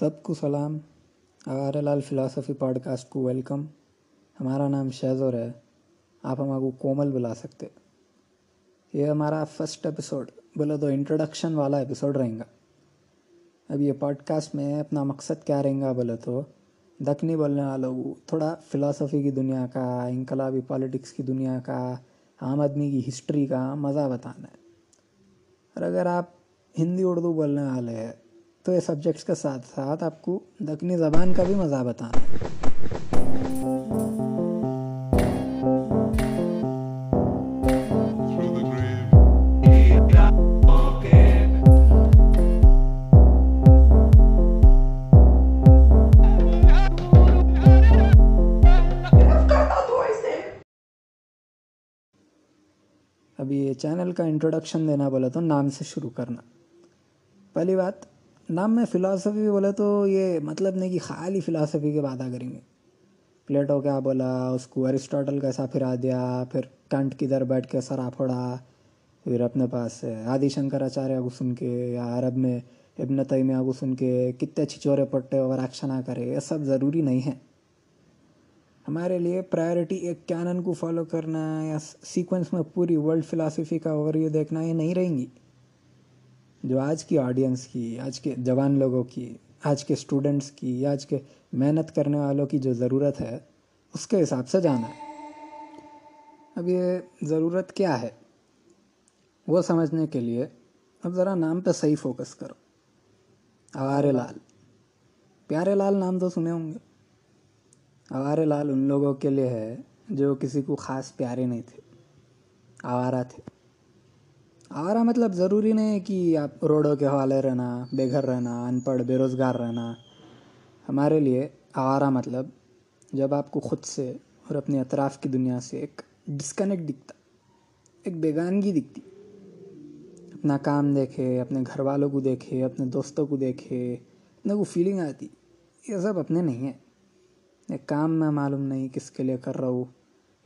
سب کو سلام۔ آر لال فلاسفی پوڈ کاسٹ کو ویلکم۔ ہمارا نام شہزور ہے۔ آپ ہمارے کو کومل بلا سکتے۔ یہ ہمارا فرسٹ ایپیسوڈ بولے تو انٹروڈکشن والا ایپیسوڈ رہیں گا۔ اب یہ پوڈ کاسٹ میں اپنا مقصد کیا رہیں گا، بولے تو دکنی بولنے والوں کو تھوڑا فلاسفی کی دنیا کا، انقلابی پالیٹکس کی دنیا کا، عام آدمی کی ہسٹری کا مزہ بتانا ہے۔ اور اگر آپ ہندی اردو بولنے والے ہیں تو یہ سبجیکٹس کے ساتھ ساتھ آپ کو دکنی زبان کا بھی مزہ بتانا ہے۔ ابھی یہ چینل کا انٹروڈکشن دینا بولے تو نام سے شروع کرنا۔ پہلی بات نام میں فلاسفی بولے تو یہ مطلب نہیں کہ خالی فلاسفی کے باتیں کریں گے پلیٹو کیا بولا، اس کو ارسٹوٹل کیسا پھرا دیا، پھر کنٹ کدھر بیٹھ کے سرا پھوڑا پھر اپنے پاس آدی شنکر آچاریہ کو سن کے یا عرب میں ابن تیمیہ کو سن کے کتنے چھچورے پٹے اور ایکشنا کرے، یہ سب ضروری نہیں ہے۔ ہمارے لیے پرائرٹی ایک کینن کو فالو کرنا یا سیکوینس میں پوری ورلڈ فلاسفی کا اوور ویو دیکھنا یہ نہیں رہیں گی۔ جو آج کی آڈینس کی، آج کے جوان لوگوں کی، آج کے اسٹوڈنٹس کی، آج کے محنت کرنے والوں کی جو ضرورت ہے، اس کے حساب سے جانا ہے۔ اب یہ ضرورت کیا ہے؟ وہ سمجھنے کے لیے اب ذرا نام پہ صحیح فوکس کرو۔ آوارے لال۔ پیارے لال نام تو سنے ہوں گے۔ آوارے لال ان لوگوں کے لیے ہے جو کسی کو خاص پیارے نہیں تھے۔ آوارہ تھے۔ آوارہ مطلب ضروری نہیں ہے کہ آپ روڈوں کے حوالے رہنا، بے گھر رہنا، ان پڑھ، بے روزگار رہنا۔ ہمارے لیے آوارہ مطلب جب آپ کو خود سے اور اپنے اطراف کی دنیا سے ایک ڈسکنیکٹ دکھتا، ایک بیگانگی دکھتی۔ اپنا کام دیکھے، اپنے گھر والوں کو دیکھے، اپنے دوستوں کو دیکھے، اپنے کو فیلنگ آتی۔ یہ سب اپنے نہیں ہیں۔ ایک کام میں معلوم نہیں کس کے لیے کر رہا ہوں،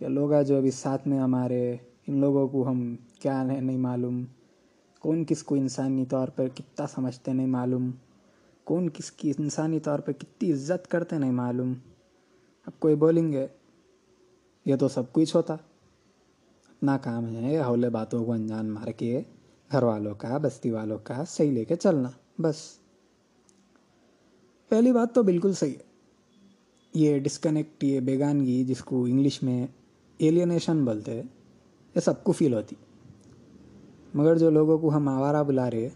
یا لوگ جو ابھی ساتھ میں ہمارے ان لوگوں کو ہم کیا نہیں معلوم؟ کون کس کو انسانی طور پر کتنا سمجھتے نہیں معلوم؟ کون کس کی انسانی طور پہ کتنی عزت کرتے نہیں معلوم؟ اب کوئی بولیں گے، یہ تو سب کچھ ہوتا۔ اپنا کام ہے حولے باتوں کو انجان مار کے گھر والوں کا، بستی والوں کا صحیح لے کے چلنا، بس۔ پہلی بات تو بالکل صحیح ہے۔ یہ ڈسکنیکٹ یہ بیگانگی جس کو انگلش میں ایلینیشن بولتے یہ سب کو فیل ہوتی۔ مگر جو لوگوں کو ہم آوارہ بلا رہے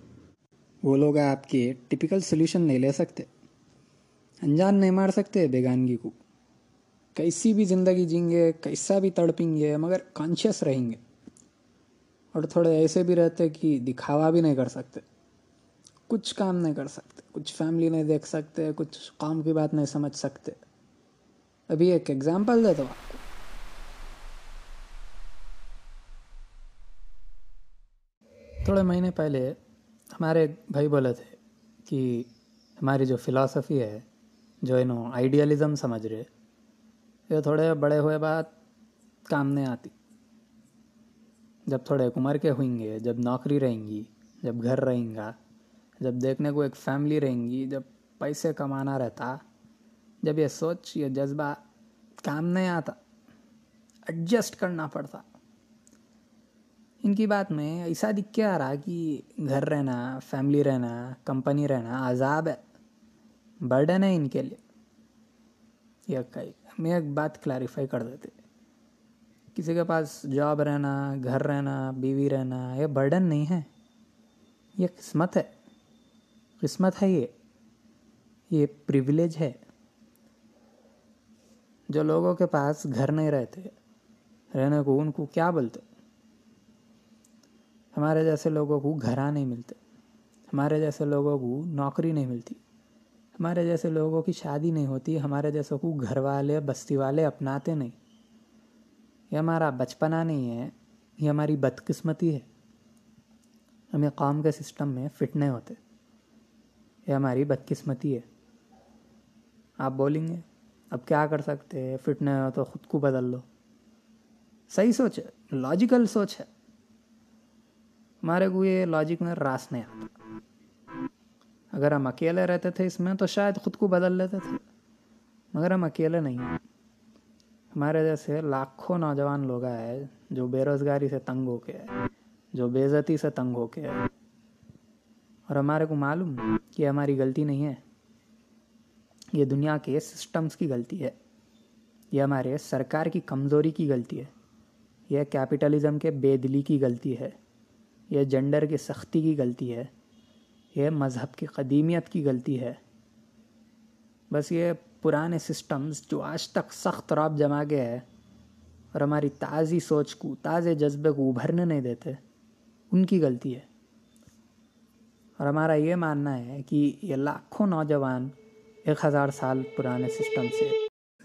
وہ لوگ آپ کے ٹپیکل سلیوشن نہیں لے سکتے۔ انجان نہیں مار سکتے بیگانگی کو۔ کیسی بھی زندگی جئیں گے، کیسا بھی تڑپیں گے، مگر کانشیس رہیں گے۔ اور تھوڑے ایسے بھی رہتے کہ دکھاوا بھی نہیں کر سکتے۔ کچھ کام نہیں کر سکتے، کچھ فیملی نہیں دیکھ سکتے، کچھ کام کی بات نہیں سمجھ سکتے۔ ابھی ایک ایگزامپل دیتا ہوں آپ کو۔ تھوڑے مہینے پہلے ہمارے ایک بھائی بولے تھے کہ ہماری جو فلاسفی ہے، جو انہوں آئیڈیالزم سمجھ رہے، یہ تھوڑے بڑے ہوئے بعد کام نہیں آتی۔ جب تھوڑے عمر کے ہوئیں گے، جب نوکری رہیں گی، جب گھر رہیں گا، جب دیکھنے کو ایک فیملی رہیں گی، جب پیسے کمانا رہتا، جب یہ سوچ، یہ جذبہ کام نہیں آتا ایڈجسٹ کرنا پڑتا۔ ان کی بات میں ایسا دکھ کے آ رہا کہ گھر رہنا فیملی رہنا کمپنی رہنا، عذاب ہے برڈن ہے ان کے لیے۔ یہ میں ایک بات کلیریفائی کر دیتے۔ کسی کے پاس جاب رہنا، گھر رہنا، بیوی رہنا، یہ برڈن نہیں ہے۔ یہ قسمت ہے۔ قسمت ہے یہ۔ یہ پریولیج ہے۔ جو لوگوں کے پاس گھر نہیں رہتے، رہنے کو ان کو کیا بولتے؟ ہمارے جیسے لوگوں کو گھرا نہیں ملتے، ہمارے جیسے لوگوں کو نوکری نہیں ملتی، ہمارے جیسے لوگوں کی شادی نہیں ہوتی، ہمارے جیسوں کو گھر والے بستی والے اپناتے نہیں۔ یہ ہمارا بچپنا نہیں ہے، یہ ہماری بدقسمتی ہے۔ ہمیں قوم کے سسٹم میں فٹ نہیں ہوتے، یہ ہماری بدقسمتی ہے۔ آپ بولیں گے، اب کیا کر سکتے فٹ نہیں ہو تو خود کو بدل لو۔ صحیح سوچ ہے لاجیکل سوچ ہے۔ ہمارے کو یہ لاجک میں راس نہیں آتا۔ اگر ہم اکیلے رہتے تھے اس میں تو شاید خود کو بدل لیتے تھے۔ مگر ہم اکیلے نہیں ہیں۔ ہمارے جیسے لاکھوں نوجوان لوگ آئے جو بے روزگاری سے تنگ ہو کے جو بے عزتی سے تنگ ہو کے اور ہمارے کو معلوم کہ ہماری غلطی نہیں ہے۔ یہ دنیا کے سسٹمز کی غلطی ہے۔ یہ ہمارے سرکار کی کمزوری کی غلطی ہے۔ یہ کیپٹلزم کے بے دلی کی غلطی ہے۔ یہ جنڈر کی سختی کی غلطی ہے، یہ مذہب کی قدیمیت کی غلطی ہے۔ بس یہ پرانے سسٹمز جو آج تک سخت راب جما کے ہے اور ہماری تازی سوچ کو، تازے جذبے کو ابھرنے نہیں دیتے، ان کی غلطی ہے۔ اور ہمارا یہ ماننا ہے کہ یہ لاکھوں نوجوان ایک ہزار سال پرانے سسٹم سے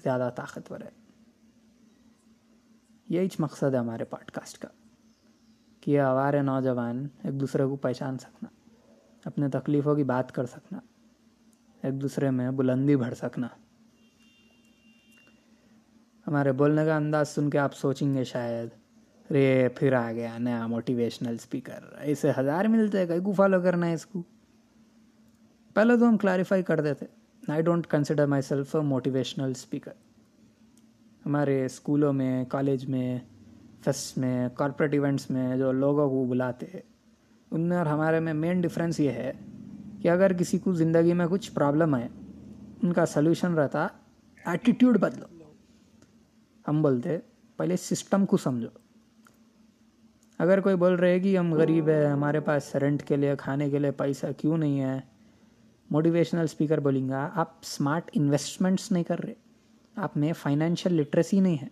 زیادہ طاقتور ہے یہی مقصد ہے ہمارے پوڈ کاسٹ کا۔ کہ یہ ہمارے نوجوان، ایک دوسرے کو پہچان سکنا، اپنے تکلیفوں کی بات کر سکنا، ایک دوسرے میں بلندی بڑھ سکنا۔ ہمارے بولنے کا انداز سن کے آپ سوچیں گے شاید رے پھر آ گیا نیا موٹیویشنل اسپیکر ایسے ہزار ملتے کئی کو فالو کرنا ہے اس کو۔ پہلے تو ہم کلیریفائی کر دیتے I don't consider myself a motivational speaker ہمارے اسکولوں میں، کالج میں فیسٹ میں کارپوریٹ ایونٹس میں جو لوگوں کو بلاتے ان میں اور ہمارے میں مین ڈفرینس یہ ہے کہ اگر کسی کو زندگی میں کچھ پرابلم ہے ان کا سلوشن رہتا ایٹیٹیوڈ بدلو۔ ہم بولتے، پہلے سسٹم کو سمجھو۔ اگر کوئی بول رہے کہ ہم غریب ہے ہمارے پاس رینٹ کے لیے، کھانے کے لیے پیسہ کیوں نہیں ہے؟ موٹیویشنل اسپیکر بولیں گا آپ اسمارٹ انویسٹمنٹس نہیں کر رہے۔ آپ میں فائنینشیل لٹریسی نہیں ہے۔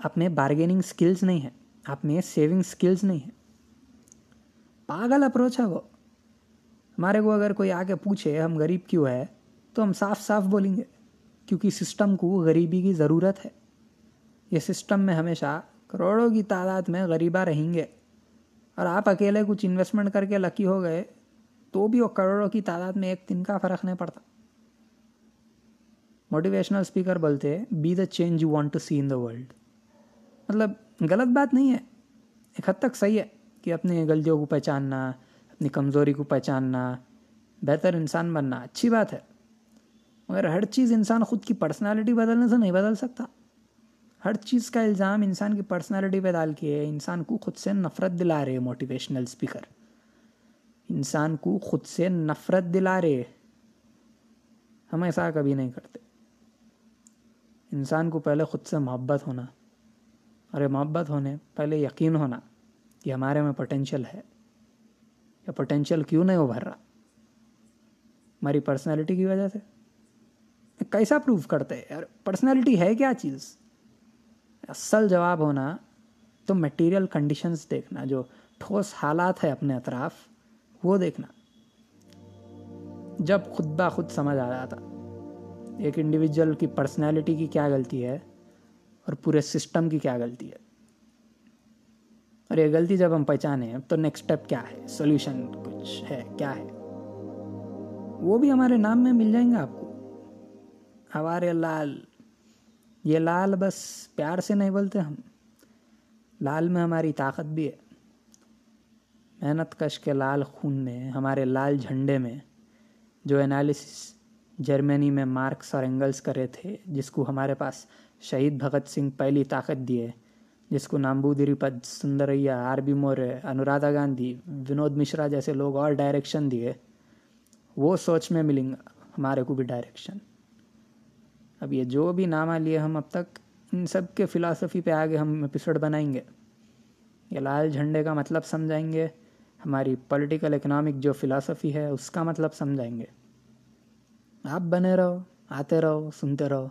آپ میں بارگیننگ اسکلز نہیں ہے آپ میں سیونگ اسکلز نہیں ہے پاگل اپروچ ہے وہ. ہمارے کو اگر کوئی آ کے پوچھے ہم غریب کیوں ہے تو ہم صاف صاف بولیں گے، کیونکہ سسٹم کو غریبی کی ضرورت ہے. یہ سسٹم میں ہمیشہ کروڑوں کی تعداد میں غریبہ رہیں گے. اور آپ اکیلے کچھ انویسٹمنٹ کر کے لکی ہو گئے، تو بھی وہ کروڑوں کی تعداد میں ایک دن کا فرق نہیں پڑتا. موٹیویشنل اسپیکر بولتے be the change you want to see in the world مطلب غلط بات نہیں ہے۔ ایک حد تک صحیح ہے کہ اپنی غلطیوں کو پہچاننا، اپنی کمزوری کو پہچاننا، بہتر انسان بننا اچھی بات ہے۔ مگر ہر چیز انسان خود کی پرسنالٹی بدلنے سے نہیں بدل سکتا۔ ہر چیز کا الزام انسان کی پرسنالٹی پہ ڈال کے انسان کو خود سے نفرت دلا رہے موٹیویشنل اسپیکر انسان کو خود سے نفرت دلا رہے ہم ایسا کبھی نہیں کرتے۔ انسان کو پہلے خود سے محبت ہونا۔ اور یہ محبت ہونے، پہلے یقین ہونا کہ ہمارے میں پوٹینشیل ہے۔ یا پوٹینشیل کیوں نہیں ابھر رہا؟ ہماری پرسنالٹی کی وجہ سے؟ کیسا پروف کرتے یار پرسنالٹی ہے کیا چیز؟ اصل جواب ہونا تو میٹیریل کنڈیشنز دیکھنا، جو ٹھوس حالات ہے اپنے اطراف، وہ دیکھنا۔ جب خود با خود سمجھ آ جاتا، ایک انڈیویجول کی پرسنالٹی کی کیا غلطی ہے؟ اور پورے سسٹم کی کیا غلطی ہے؟ اور یہ غلطی جب ہم پہچانے تو نیکسٹ اسٹیپ کیا ہے؟ سولوشن کچھ ہے، کیا ہے؟ وہ بھی ہمارے نام میں مل جائیں گے آپ کو۔ ہمارے لال، یہ لال بس پیار سے نہیں بولتے ہم۔ لال میں ہماری طاقت بھی ہے۔ محنت کش کے لال خون میں، ہمارے لال جھنڈے میں جو انالیسس جرمنی میں مارکس اور اینگلس کرے تھے، جس کو ہمارے پاس شہید بھگت سنگھ پہلی طاقت دیے جس کو Namboodiripad سندریا، R B More Anuradha Gandhi, Vinod Mishra جیسے لوگ اور ڈائریکشن دیے وہ سوچ میں ملیں گا ہمارے کو بھی ڈائریکشن اب یہ جو بھی نامہ لیے ہم اب تک، ان سب کے فلاسفی پہ آگے ہم ایپیسوڈ بنائیں گے۔ یہ لال جھنڈے کا مطلب سمجھائیں گے، ہماری پولیٹیکل اکنامک جو فلاسفی ہے، اس کا مطلب سمجھائیں گے۔ آپ بنے رہو آتے رہو سنتے رہو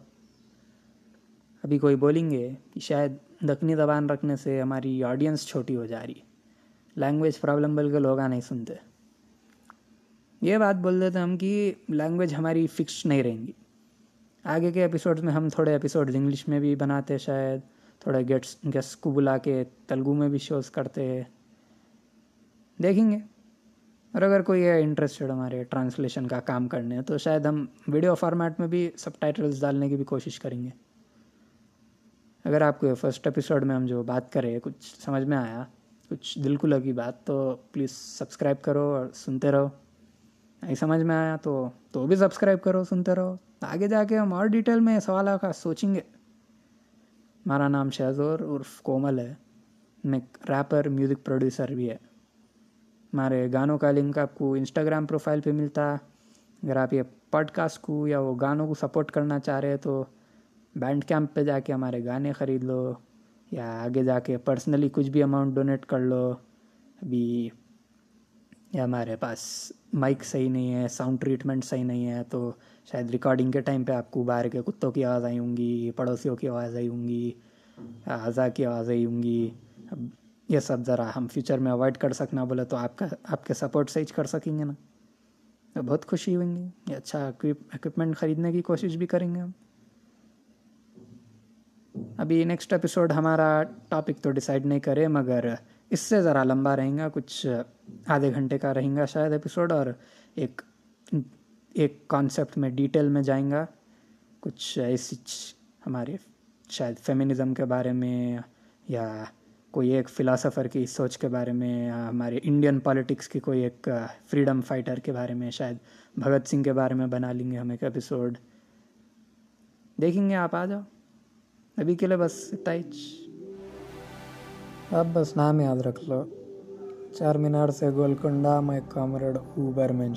ابھی کوئی بولیں گے کہ شاید دکنی زبان رکھنے سے ہماری آڈینس چھوٹی ہو جا رہی ہے لینگویج پرابلم بل کے لوگ نہیں سنتے یہ بات بول دیتے ہم کہ لینگویج ہماری فکس نہیں رہیں گی آگے کے ایپیسوڈز میں ہم تھوڑے ایپیسوڈز انگلش میں بھی بناتے شاید تھوڑے گیٹس گیسٹ کو بلا کے تلگو میں بھی شوز کرتے دیکھیں گے اور اگر کوئی ہے انٹرسٹڈ ہمارے ٹرانسلیشن کا کام کرنے تو شاید ہم ویڈیو فارمیٹ میں بھی سب ٹائٹلس ڈالنے کی بھی کوشش کریں گے۔ اگر آپ کو فرسٹ ایپیسوڈ میں ہم جو بات کرے کچھ سمجھ میں آیا، کچھ دل کو لگی بات، تو پلیز سبسکرائب کرو اور سنتے رہو۔ نہیں سمجھ میں آیا تو تو بھی سبسکرائب کرو، سنتے رہو۔ آگے جا کے ہم اور ڈیٹیل میں سوال کا سوچیں گے۔ ہمارا نام شہزور عرف کومل ہے میں ریپر میوزک پروڈیوسر بھی ہے۔ ہمارے گانوں کا لنک آپ کو انسٹاگرام پروفائل پہ ملتا۔ اگر آپ یہ پوڈ کاسٹ کو یا وہ گانوں کو سپورٹ کرنا چاہ رہے تو بینڈ کیمپ پہ جا کے ہمارے گانے خرید لو یا آگے جا کے پرسنلی کچھ بھی اماؤنٹ ڈونیٹ کر لو۔ ابھی یا ہمارے پاس مائک صحیح نہیں ہے، ساؤنڈ ٹریٹمنٹ صحیح نہیں ہے، تو شاید ریکارڈنگ کے ٹائم پہ آپ کو باہر کے کتوں کی آواز آئی ہوں گی، پڑوسیوں کی آواز آئی ہوں گی اعضا کی آواز آئی ہوں گی۔ اب یہ سب ذرا ہم فیوچر میں اوائڈ کر سکنا بولے تو آپ کا آپ کے سپورٹ سے ہی کر سکیں گے نا۔ تو بہت خوشی ہوئیں گی۔ یہ اچھا اکوپمنٹ خریدنے کی کوشش بھی کریں گے ہم۔ ابھی نیکسٹ ایپیسوڈ ہمارا ٹاپک تو ڈیسائیڈ نہیں کرے، مگر اس سے ذرا لمبا رہیں گا، کچھ آدھے گھنٹے کا رہیں گا شاید ایپیسوڈ اور ایک ایک کانسیپٹ میں ڈیٹیل میں جائیں گا۔ کچھ ایسی ہمارے شاید فیمنزم کے بارے میں یا کوئی ایک فلاسفر کی سوچ کے بارے میں یا ہمارے انڈین پالیٹکس کی کوئی ایک فریڈم فائٹر کے بارے میں شاید بھگت سنگھ کے بارے میں بنا لیں گے ہم ایک ایپیسوڈ دیکھیں گے آپ آ جاؤ. ابھی کے لیے بس اتنا اب بس نام یاد رکھ لو. چار مینار سے گولکنڈا میں کامریڈ اوبر، میں